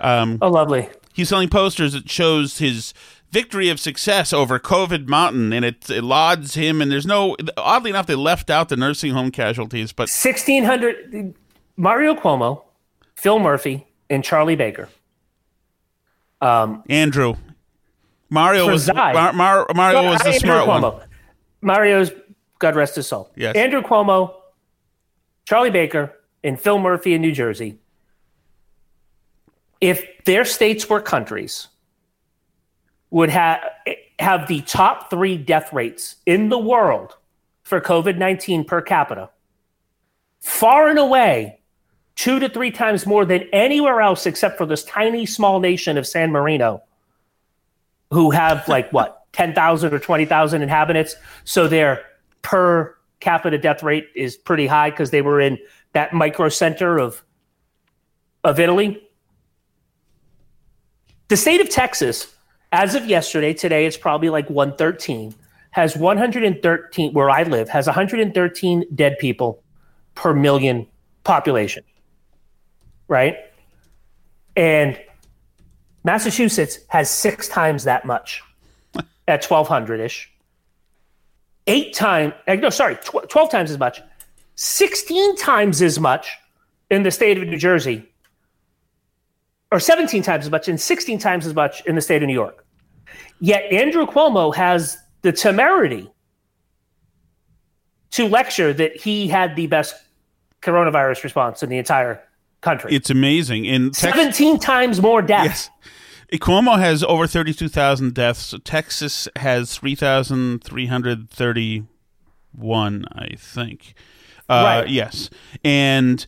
Um, oh, lovely. He's selling posters that shows his victory of success over COVID Mountain, and it, it lauds him. And there's no, oddly enough, they left out the nursing home casualties. But 1,600, Mario Cuomo, Phil Murphy, and Charlie Baker. Um, Andrew. Mario was Mar, Mar, Mario was the smart Cuomo. one. Mario's God rest his soul. Yes. Andrew Cuomo, Charlie Baker, and Phil Murphy in New Jersey. If their states were countries, would have have the top three death rates in the world for COVID nineteen per capita, far and away, two to three times more than anywhere else except for this tiny small nation of San Marino, who have like what [LAUGHS] ten thousand or twenty thousand inhabitants. So they're per capita death rate is pretty high because they were in that micro center of of Italy. The state of Texas as of yesterday, today it's probably like 113, has 113, where I live, has 113 dead people per million population. Right? And Massachusetts has six times that much at 1,200 ish. Eight times, eh, no, sorry, 12 times as much, 16 times as much in the state of New Jersey or 17 times as much and 16 times as much in the state of New York. Yet Andrew Cuomo has the temerity to lecture that he had the best coronavirus response in the entire country. It's amazing. In Tex- 17 times more deaths. Yes. Cuomo has over 32,000 deaths. Texas has 3,331, I think. Uh, Right. Yes. And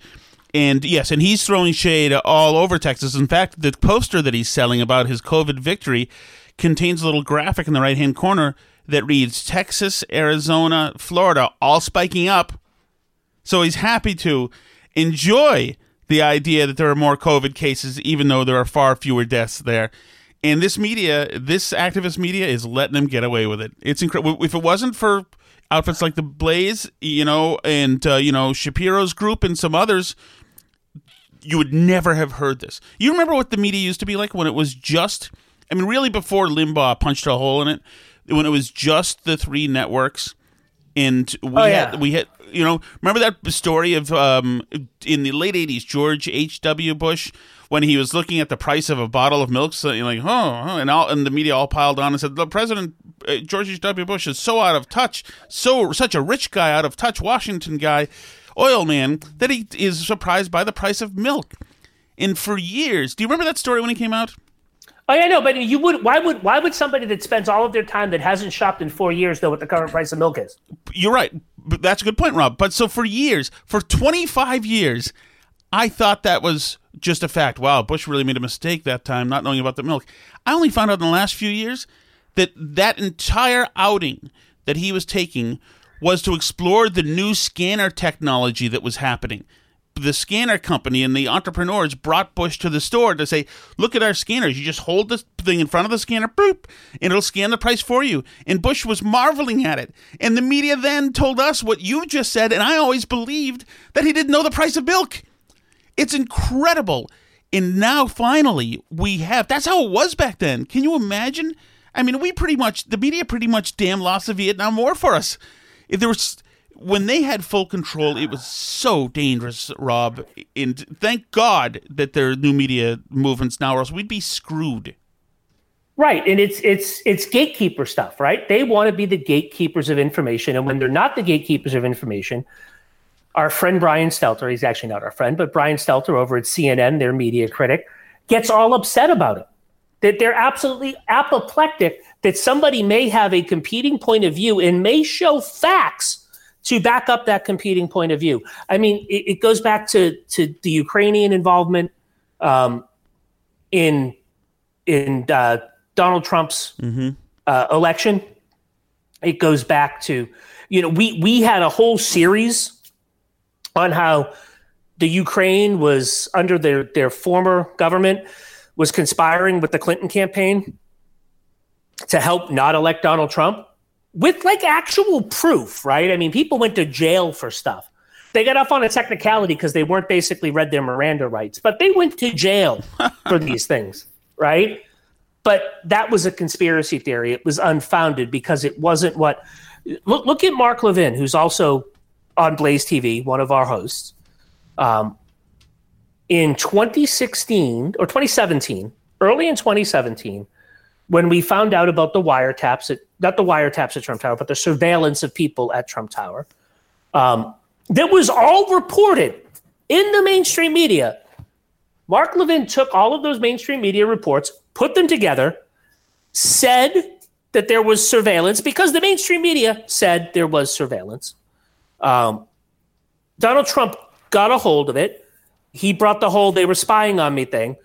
and yes, and he's throwing shade all over Texas. In fact, the poster that he's selling about his COVID victory contains a little graphic in the right-hand corner that reads Texas, Arizona, Florida all spiking up. So he's happy to enjoy the idea that there are more COVID cases, even though there are far fewer deaths there. And this media, this activist media, is letting them get away with it. It's incredible. If it wasn't for outfits like the Blaze, you know, and uh, you know Shapiro's group and some others, you would never have heard this. You remember what the media used to be like when it was just, I mean, really before Limbaugh punched a hole in it, when it was just the three networks, and we Oh, had we had you know remember that story of um in the late '80s George H. W. Bush when he was looking at the price of a bottle of milk, so like, oh, oh," and all and the media all piled on and said the president uh, George H. W. Bush is so out of touch, so such a rich guy, out of touch Washington guy, oil man that he is surprised by the price of milk. And for years, do you remember that story when he came out? Oh yeah, no, but you would. Why would why would somebody that spends all of their time that hasn't shopped in four years know what the current price of milk is? You're right. But that's a good point, Rob. But so for years, for 25 years, I thought that was just a fact. Wow, Bush really made a mistake that time, not knowing about the milk. I only found out in the last few years that that entire outing that he was taking was to explore the new scanner technology that was happening. The scanner company and the entrepreneurs brought Bush to the store to say, "Look at our scanners. You just hold this thing in front of the scanner, boop, and it'll scan the price for you." And Bush was marveling at it. And the media then told us what you just said, and I always believed that he didn't know the price of milk. It's incredible. And now finally we have that's how it was back then. Can you imagine? I mean, we pretty much the media pretty much damn lost the Vietnam War for us. If there was when they had full control, it was so dangerous, Rob. And thank God that there are new media movements now, or else we'd be screwed. Right, and it's it's it's gatekeeper stuff, right? They want to be the gatekeepers of information, and when they're not the gatekeepers of information, our friend Brian Stelter, he's actually not our friend, but Brian Stelter over at CNN, their media critic, gets all upset about it. That they're absolutely apoplectic that somebody may have a competing point of view and may show facts to back up that competing point of view. I mean, it, it goes back to to the Ukrainian involvement um, in in uh, Donald Trump's uh, election. It goes back to, you know, we we had a whole series on how the Ukraine was under their their former government was conspiring with the Clinton campaign to help not elect Donald Trump with like actual proof, right? I mean, people went to jail for stuff. They got off on a technicality because they weren't basically read their Miranda rights, but they went to jail [LAUGHS] for these things, right? But that was a conspiracy theory. It was unfounded because it wasn't what. Look, look at Mark Levin, who's also on Blaze TV, one of our hosts. Um, in 2016 or 2017, early in 2017, when we found out about the wiretaps, at, not the wiretaps at Trump Tower, but the surveillance of people at Trump Tower, um, that was all reported in the mainstream media. Mark Levin took all of those mainstream media reports, put them together, said that there was surveillance because the mainstream media said there was surveillance. Um, Donald Trump got a hold of it. He brought the whole they were spying on me thing.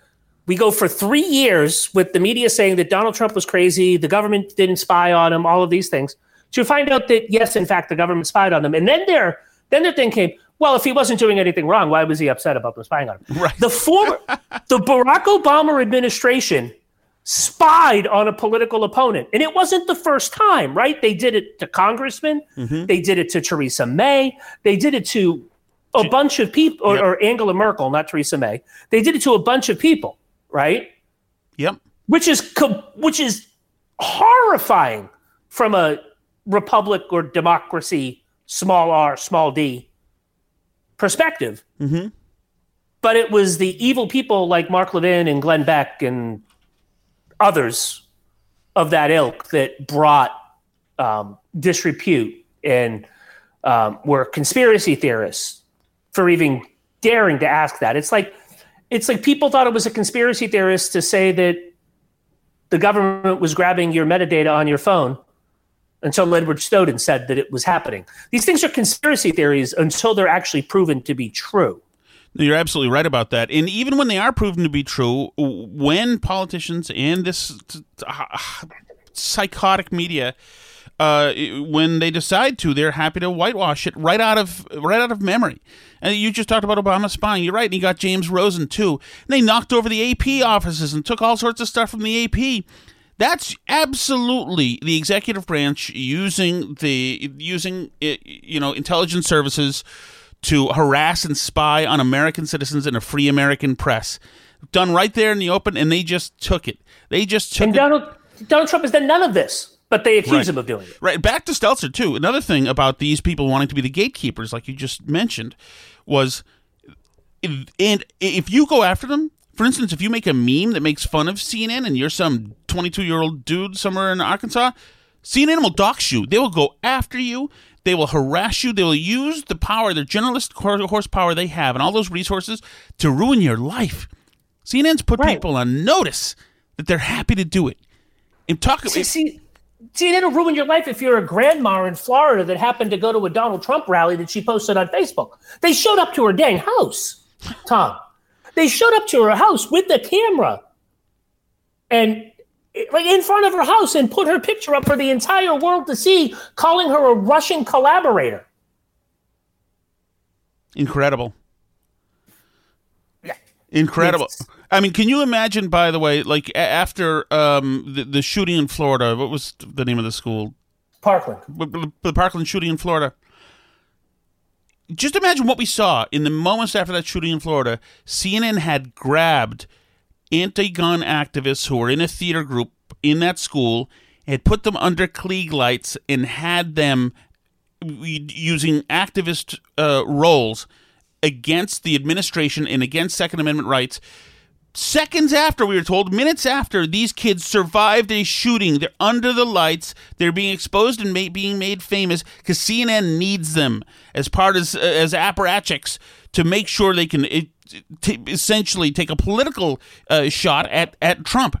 We go for three years with the media saying that Donald Trump was crazy, the government didn't spy on him, all of these things, to find out that yes, in fact, the government spied on them. And then their then their thing came. Well, if he wasn't doing anything wrong, why was he upset about them spying on him? [LAUGHS] Right. The former, the Barack Obama administration spied on a political opponent. And it wasn't the first time, right? They did it to congressmen, mm-hmm. they did it to Theresa May, they did it to a bunch of people, or, Yep. or Angela Merkel, not Theresa May. They did it to a bunch of people, right? Yep. Which is which is horrifying from a republic or democracy, small r, small d perspective. Mhm. But it was the evil people like Mark Levin and Glenn Beck and others of that ilk that brought um, disrepute and um, were conspiracy theorists for even daring to ask that. It's like it's like people thought it was a conspiracy theorist to say that the government was grabbing your metadata on your phone until Edward Snowden said that it was happening. These things are conspiracy theories until they're actually proven to be true. You're absolutely right about that. And even when they are proven to be true, when politicians and this uh, psychotic media uh, when they decide to, they're happy to whitewash it right out of right out of memory. And you just talked about Obama spying. You're right. And you got James Rosen too. And they knocked over the AP offices and took all sorts of stuff from the AP. That's absolutely the executive branch using the using you know intelligence services to harass and spy on American citizens in a free American press. Done right there in the open, and they just took it. They just took and it. Donald Donald Trump has done none of this. But they accuse Right. him of doing it. Right. Back to Stelter too. Another thing about these people wanting to be the gatekeepers, like you just mentioned, was, and if you go after them, for instance, if you make a meme that makes fun of CNN and you're some 22 year old dude somewhere in Arkansas, CNN will dox you. They will go after you. They will harass you. They will use the power, their journalistic hor- horsepower they have, and all those resources to ruin your life. CNN's put Right. people on notice that they're happy to do it. And talk. See, see, see, it'll ruin your life if you're a grandma in Florida that happened to go to a Donald Trump rally that she posted on Facebook. They showed up to her dang house, Tom. They showed up to her house with the camera and like in front of her house and put her picture up for the entire world to see, calling her a Russian collaborator. Incredible. Yeah. Incredible. It's- I mean, can you imagine? By the way, like after um, the, the shooting in Florida, what was the name of the school? Parkland. The the Parkland shooting in Florida. Just imagine what we saw in the moments after that shooting in Florida. CNN had grabbed anti-gun activists who were in a theater group in that school, had put them under Klieg lights, and had them using activist uh, roles against the administration and against Second Amendment rights. Seconds after, we were told, minutes after, these kids survived a shooting. They're under the lights. They're being exposed and being made famous because CNN needs them as part as as apparatchiks to make sure they can it, t- essentially take a political uh, shot at at Trump.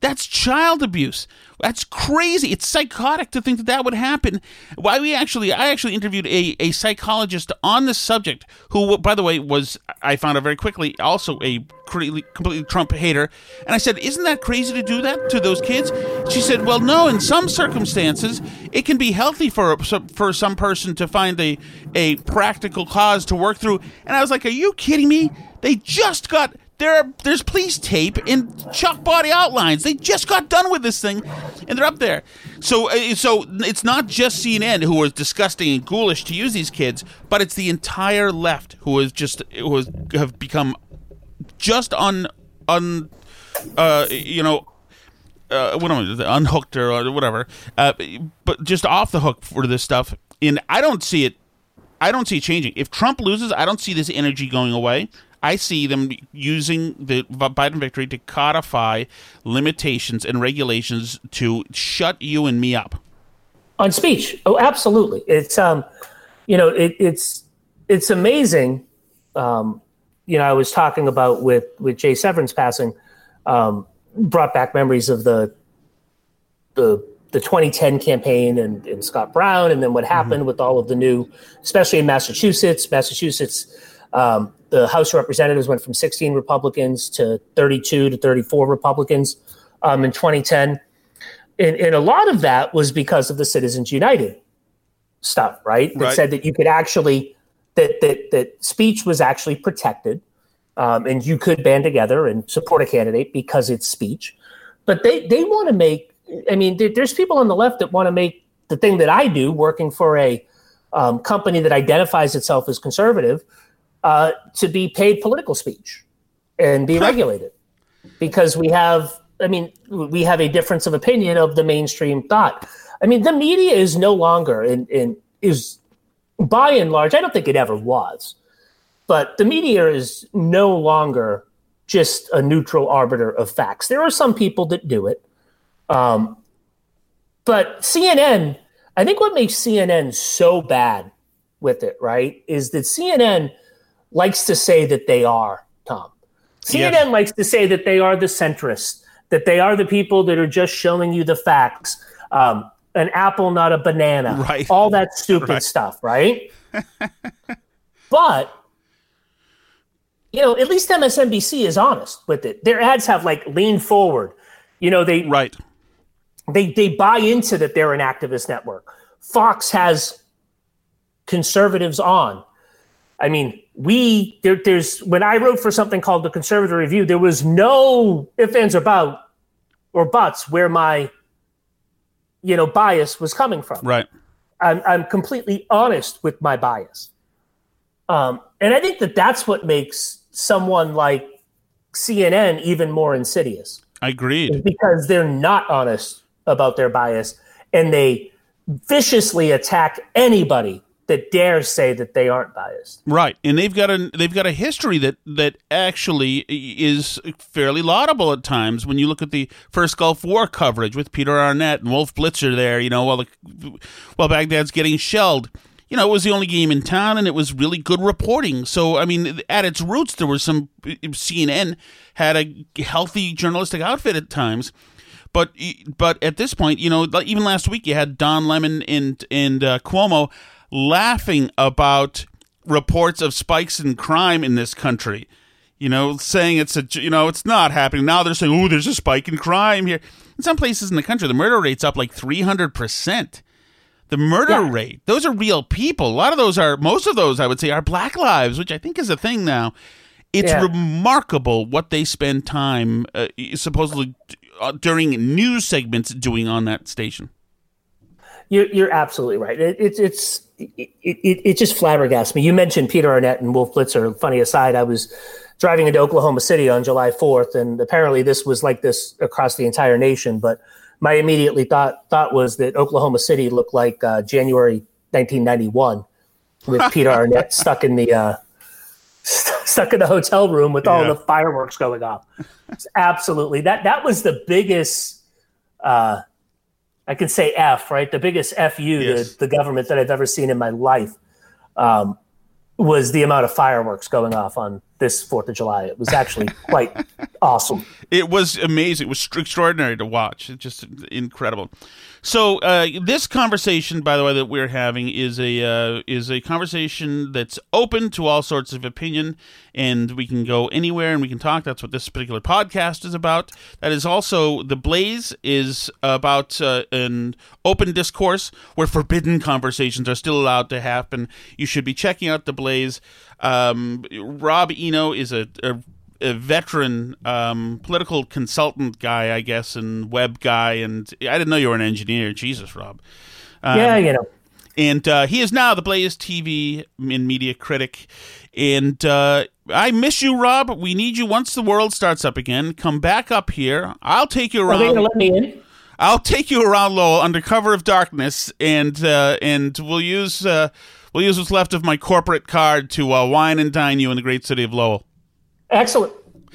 That's child abuse. That's crazy. It's psychotic to think that that would happen. Why we actually, I actually interviewed a, a psychologist on this subject who, by the way, was, I found out very quickly, also a completely Trump hater. And I said, Isn't that crazy to do that to those kids? She said, Well, no, in some circumstances, it can be healthy for, for some person to find a, a practical cause to work through. And I was like, Are you kidding me? They just got there are there's police tape and chalk body outlines. They just got done with this thing, and they're up there. So uh, so it's not just CNN who was disgusting and ghoulish to use these kids, but it's the entire left who is just who has have become just un un uh you know uh, what am I, unhooked or whatever, uh, but just off the hook for this stuff. And I don't see it. I don't see it changing. If Trump loses, I don't see this energy going away. I see them using the Biden victory to codify limitations and regulations to shut you and me up. on speech. Oh, absolutely. It's um, you know, it, it's it's amazing. Um, you know, I was talking about with with Jay Severin's passing, um, brought back memories of the the the 2010 campaign and, and Scott Brown, and then what happened with all of the new, especially in Massachusetts. Massachusetts, um, the House of Representatives went from 16 Republicans to 32 to 34 Republicans um, in 2010 and, and a lot of that was because of the Citizens United stuff, right? That Right. said that you could actually that that that speech was actually protected, um, and you could band together and support a candidate because it's speech. But they they want to make. I mean, there, there's people on the left that want to make the thing that I do, working for a um, company that identifies itself as conservative, uh, to be paid political speech and be regulated. Because we have i mean we have a difference of opinion of the mainstream thought. I mean the media is no longer in, in is by and large i don't think it ever was but the media is no longer just a neutral arbiter of facts. There are some people that do it um, but cnn i think what makes cnn so bad with it right is that cnn likes to say that they are, Tom. CNN Yes. likes to say that they are the centrists, that they are the people that are just showing you the facts. Um, an apple, not a banana. Right. All that stupid Right. stuff, right? [LAUGHS] but you know, at least MSNBC is honest with it. Their ads have like lean forward. You know, they Right. they they buy into that they're an activist network. Fox has conservatives on. I mean, we there, there's when I wrote for something called the Conservative Review, there was no ifs ands or about or buts where my you know bias was coming from. Right. I'm I'm completely honest with my bias, um, and I think that that's what makes someone like CNN even more insidious I Agreed. because they're not honest about their bias and they viciously attack anybody that dare say that they aren't biased. Right, and they've got a they've got a history that that actually is fairly laudable at times. When you look at the first Gulf War coverage with Peter Arnett and Wolf Blitzer there, you know, while the while Baghdad's getting shelled, you know, it was the only game in town, and it was really good reporting. So, I mean, at its roots, there was some CNN had a healthy journalistic outfit at times. But but at this point, you know, even last week you had Don Lemon and and uh, Cuomo laughing about reports of spikes in crime in this country. You know, saying it's a you know it's not happening now. They're saying, oh, there's a spike in crime here. In some places in the country, the murder rate's up like three hundred percent. The murder Yeah. rate; those are real people. A lot of those are, most of those, I would say, are Black lives, which I think is a thing now. It's Yeah. remarkable what they spend time uh, supposedly uh, during news segments doing on that station. You're, you're absolutely right. It, it's it's it, it, it just flabbergasts me. You mentioned Peter Arnett and Wolf Blitzer. Funny aside, I was driving into Oklahoma City on July 4th, and apparently this was like this across the entire nation. But my immediately thought thought was that Oklahoma City looked like uh, January 1991 with [LAUGHS] Peter Arnett stuck in the uh, st- [LAUGHS] stuck in the hotel room with all Yeah. the fireworks going off. It's absolutely that that was the biggest. Uh, I can say F, right? The biggest FU Yes. to the government that I've ever seen in my life um, was the amount of fireworks going off on this Fourth of July. It was actually [LAUGHS] quite awesome. It was amazing. It was extraordinary to watch. It's just incredible. So uh, this conversation, by the way, that we're having is a uh, is a conversation that's open to all sorts of opinion, and we can go anywhere and we can talk. That's what this particular podcast is about. That is also the Blaze is about uh, an open discourse where forbidden conversations are still allowed to happen. You should be checking out the Blaze. Um, Rob Eno is a, a a veteran um, political consultant guy, I guess, and web guy. And I didn't know you were an engineer. Jesus, Rob. Um, yeah, you know. And uh, he is now the Blaze TV and media critic. And uh, I miss you, Rob. We need you once the world starts up again. Come back up here. I'll take you Are they going to around. let me in? I'll take you around Lowell under cover of darkness, and uh, and we'll use uh, we'll use what's left of my corporate card to uh, wine and dine you in the great city of Lowell. Excellent.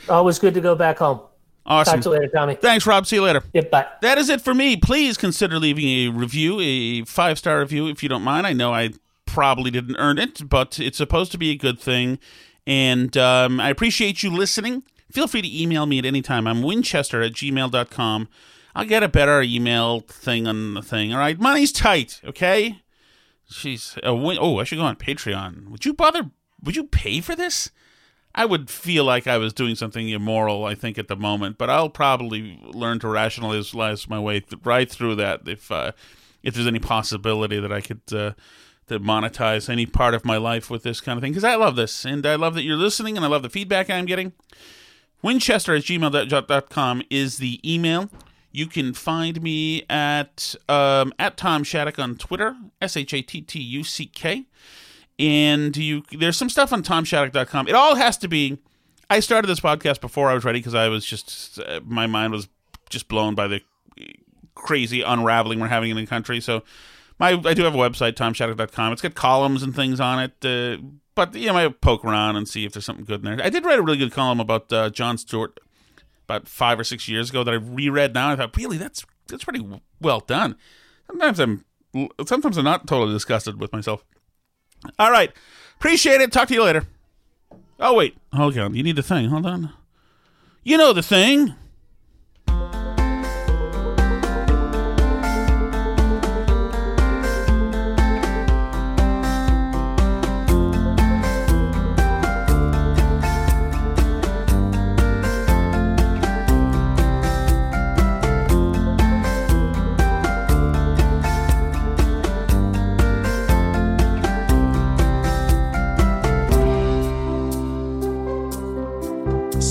Always good to go back home. Awesome. Talk to you later, Tommy. Thanks, Rob. See you later. Yep, bye. That is it for me. Please consider leaving a review, a five star review, if you don't mind. I know I probably didn't earn it, but it's supposed to be a good thing. And um, I appreciate you listening. Feel free to email me at any time. I'm winchester at gmail.com. I'll get a better email thing on the thing. All right. Money's tight, okay? Jeez. Oh, I should go on Patreon. Would you bother? Would you pay for this? I would feel like I was doing something immoral, I think, at the moment, but I'll probably learn to rationalize my way th- right through that if uh, if there's any possibility that I could uh, to monetize any part of my life with this kind of thing because I love this and I love that you're listening and I love the feedback I'm getting. Winchester at gmail.com is the email. You can find me at um, at Tom Shattuck on Twitter, S H A T T U C K and you there's some stuff on tomshattuck.com. It all has to be. I started this podcast before I was ready because I was just uh, my mind was just blown by the crazy unraveling we're having in the country. So my I do have a website tomshattuck.com. It's got columns and things on it. Uh, but you know, I poke around and see if there's something good in there. I did write a really good column about uh, Jon Stewart about five or six years ago that I reread now. I thought, really, that's that's pretty well done. Sometimes I'm sometimes I'm not totally disgusted with myself. All right. Appreciate it. Talk to you later. Oh wait, hold on. You need the thing. Hold on. You know the thing.